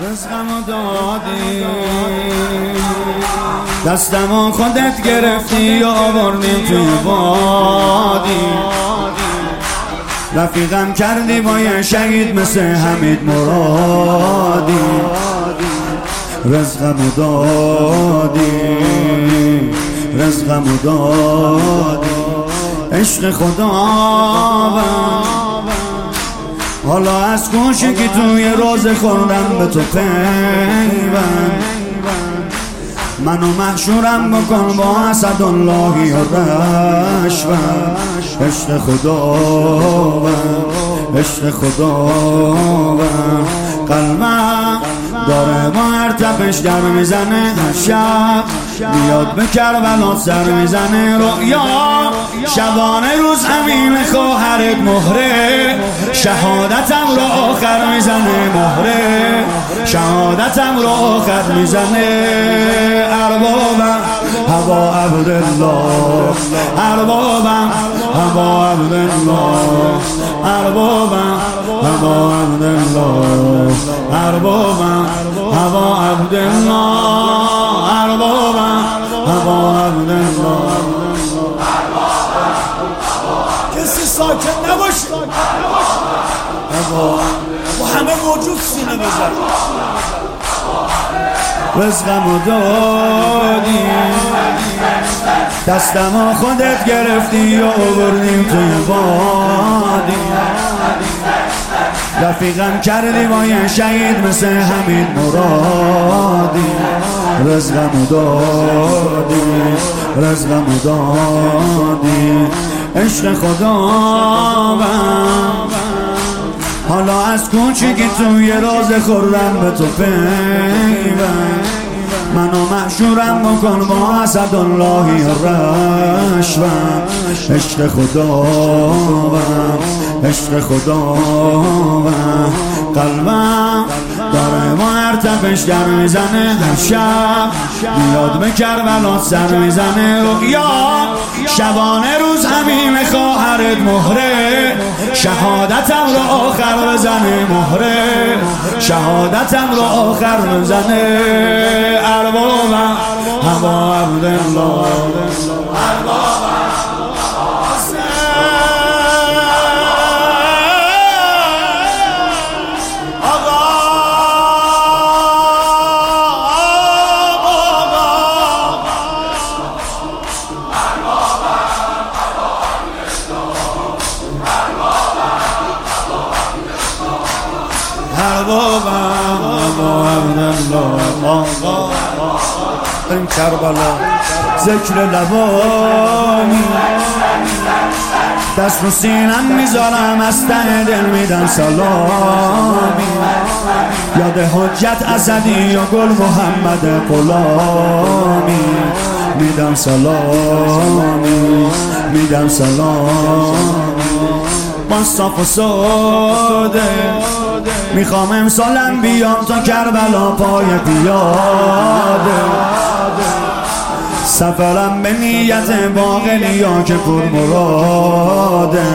رزقمو دادی. دستمو خودت گرفتی آوردی توی بادی رفیقم کردی با یه شهید مثل حمید مرادی. رزقمو دادی. رزقمو دادی. عشق خدا حالا از کوشی که توی روز خوردم به تو پیوند. منو محشورم بکن با اسد اللهی و رشون عشق خدا عشق خدا قلبم داره هر تپش در می‌زنه هر شب بیاد به کربلا سر می‌زنه رؤیا. شبانه روز امین خواهرت مهره. شهادتم رو آخر می‌زنه مهره. شهادتم رو آخر می‌زنه. اربابم هوا عبدالله. اربابم هوا عبدالله. اربابم هوا عبدالله. اربابم هوا عبدالله اربابم هوا عبدالله کسی ساکت نباشه با همه موجود سینه بزن رزقمو دادی. دستمو خودت گرفتی و آوردیم توی بادی رفیقم کردی با یه شهید مثل حمید مرادی. رزقمو دادی رزقمو دادی. عشق خدا حالا از کوچیکی توی راز خوردم به تو پیوند. منو محشورم بکن با اسد اللهی رشوم عشق خدا عشق خدا قلبم داره با هر تپش در می‌زنه هر شب. بیاد به کربلا سر می‌زنه رؤیا شبانه روز همین خواهرت مهره. شهادتم رو آخر بزنه مهره. شهادتم رو آخر بزنه. اربابم هوا عبدالله اربابم. هوا عبدالله این کربلا ذکر لبانی دست رو سینم می‌ذارم از ته دل میدم سلامی یاد حجت اسدی یا گل محمد غلامی میدم سلامی میدم سلامی با صاف و ساده. می‌خوام امسالم بیام تا کربلا پای پیاده. سفرم به نیت باقلیا که پر مراده.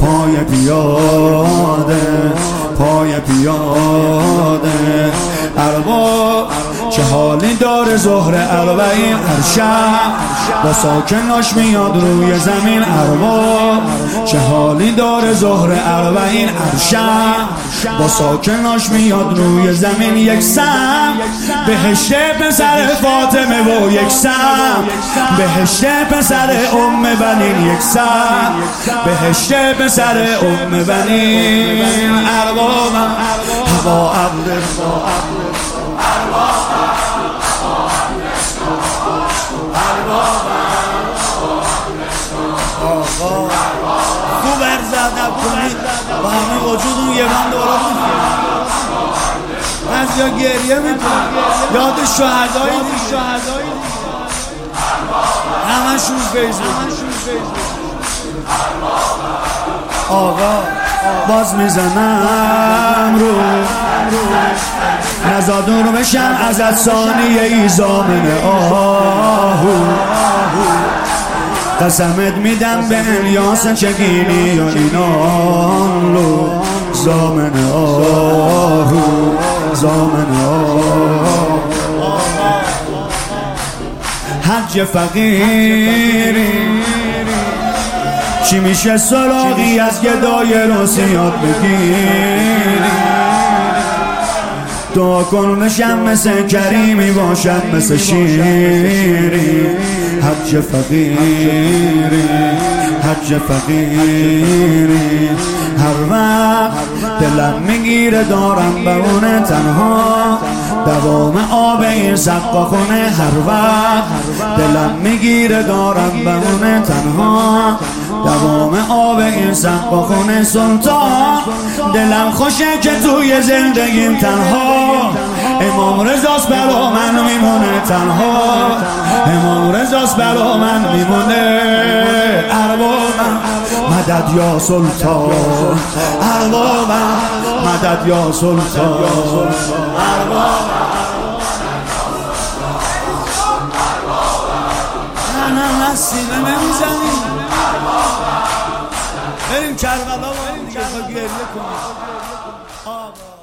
پای پیاده پای پیاده. ارباب چه حالی داره ظهر اربعین هر شب با ساکناش میاد روی زمین ارباب حالی داره ظهر اربعین هر شب با ساکناش میاد روی زمین یک سم. بهشت پسر فاطمه و یک سم. بهشت پسر ام بنین یک سم. بهشت پسر ام بنین. اربابم هوا عبدالله کنید با همه وجود اون یه بند بالا از یا گریه می‌کنن. یاد شهدایی همشون فیض آقا باز می‌زنم رو. نزادون رو بشن از از ثانیه ای زامن آهو. قسمت میدم به الیاس چگینی یا اینان لو زامن آهو زامن آهو. حج فقیری چی میشه سراغی از گدای روسی یاد بگیری؟ دعا کن مشم مثل کریمی باشد مثل شیری حج فقیری حج فقیری. هر وقت دلم می‌گیره دارم اون تنها. دوام آب این سقا خونه هر وقت دلم می‌گیره دارم اون تنها. دوام آب این سقا خونه سلطان. دلم خوشه که توی زندگیم تنها. امام رزاست برا من میمونه تنها. امام رزاست برا من میمونه اربابم مدد یا سلطان. اربابم مدد یا سلطان. اربابم نه نه سینه نمی‌زنی. بریم کربلا بریم دیگه گریه کنیم.